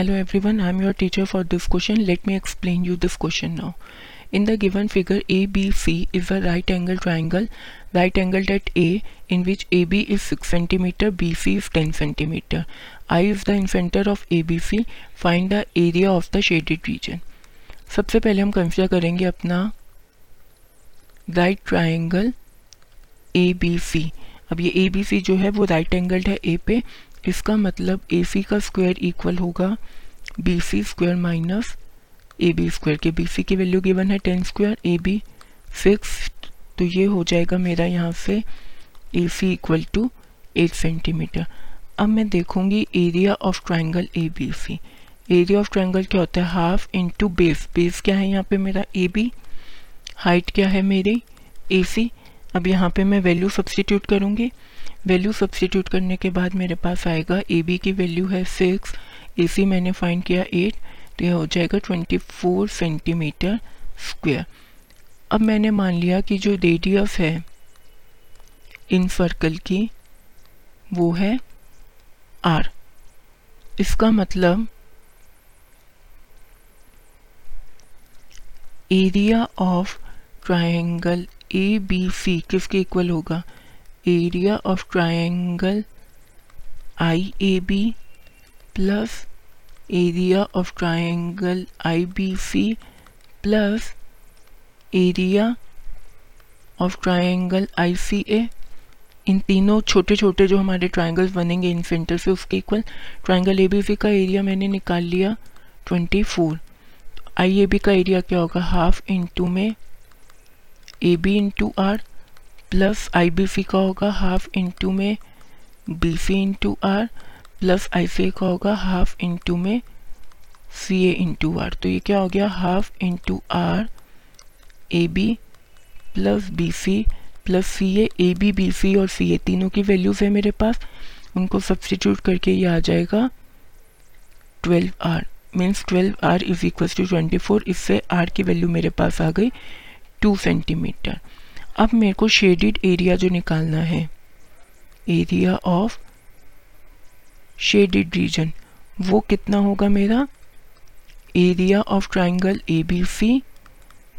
Hello everyone I am your teacher for this question let me explain you this question now in the given figure A B C is a right angle triangle right angle at A in which A B is six centimetre B C is ten centimetre I is the incentre of A B C find the area of the shaded region सबसे पहले हम consider करेंगे अपना right triangle A B C अब ये ए B सी जो है, वो राइट एंगल्ड है ए पे. इसका मतलब ए सी का स्क्वायर इक्वल होगा B C square minus A B square के बी सी की वैल्यू गिवन है ten square A B six तो ये हो जाएगा मेरा यहाँ से A C equal to eight centimetre अब मैं देखूँगी area of triangle A B C area of triangle क्या होता है? हाफ़ इंटू बेस बेस क्या है यहाँ पे मेरा ए बी हाइट क्या है मेरी? ए सी अब यहाँ पे मैं वैल्यू सब्सटीट्यूट करूँगी। वैल्यू सब्सटीट्यूट करने के बाद मेरे पास आएगा ए बी की वैल्यू है सिक्स, ए सी मैंने फाइंड किया एट तो यह हो जाएगा ट्वेंटी फोर सेंटीमीटर स्क्वेयर। अब मैंने मान लिया कि जो रेडियस है इन सर्कल की, वो है आर। इसका मतलब area of triangle A B C किसके इक्वल होगा? Area of triangle I A B plus area of triangle I B C plus area of triangle I C A इन तीनों छोटे छोटे जो हमारे ट्राइंगल्स बनेंगे इन सेंटर से उसके equal triangle A B C का एरिया मैंने निकाल लिया twenty four I A B का एरिया क्या होगा? हाफ़ इंटू में A B into R plus I B C का होगा हाफ़ इंटू में B C into R plus I C A का होगा हाफ़ इंटू में सी ए इंटू आर तो ये क्या हो गया? Half into R A B plus B C plus C A A B B C और सी ए तीनों की वैल्यूज़ है मेरे पास। उनको सब्सटीट्यूट करके ये आ जाएगा twelve R means twelve R is equal to twenty four इससे आर की वैल्यू मेरे पास आ गई टू सेंटीमीटर अब मेरे को शेडिड एरिया जो निकालना है। एरिया ऑफ़ शेडिड रीजन वो कितना होगा मेरा? Area of triangle A B C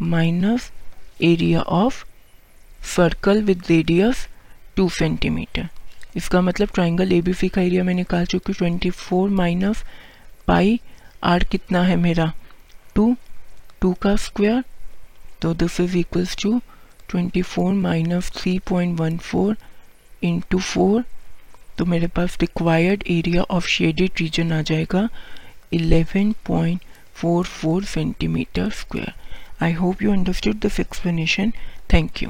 minus area of circle with radius two centimetre इसका मतलब ट्राइंगल ए बी सी का एरिया मैं निकाल चुकी हूँ। Twenty four minus pi R कितना है मेरा? टू टू का स्क्वायर तो this is equals to twenty four minus three point one four into four तो मेरे पास required area of shaded region आ जाएगा eleven point four four centimetre square I hope you understood this explanation thank you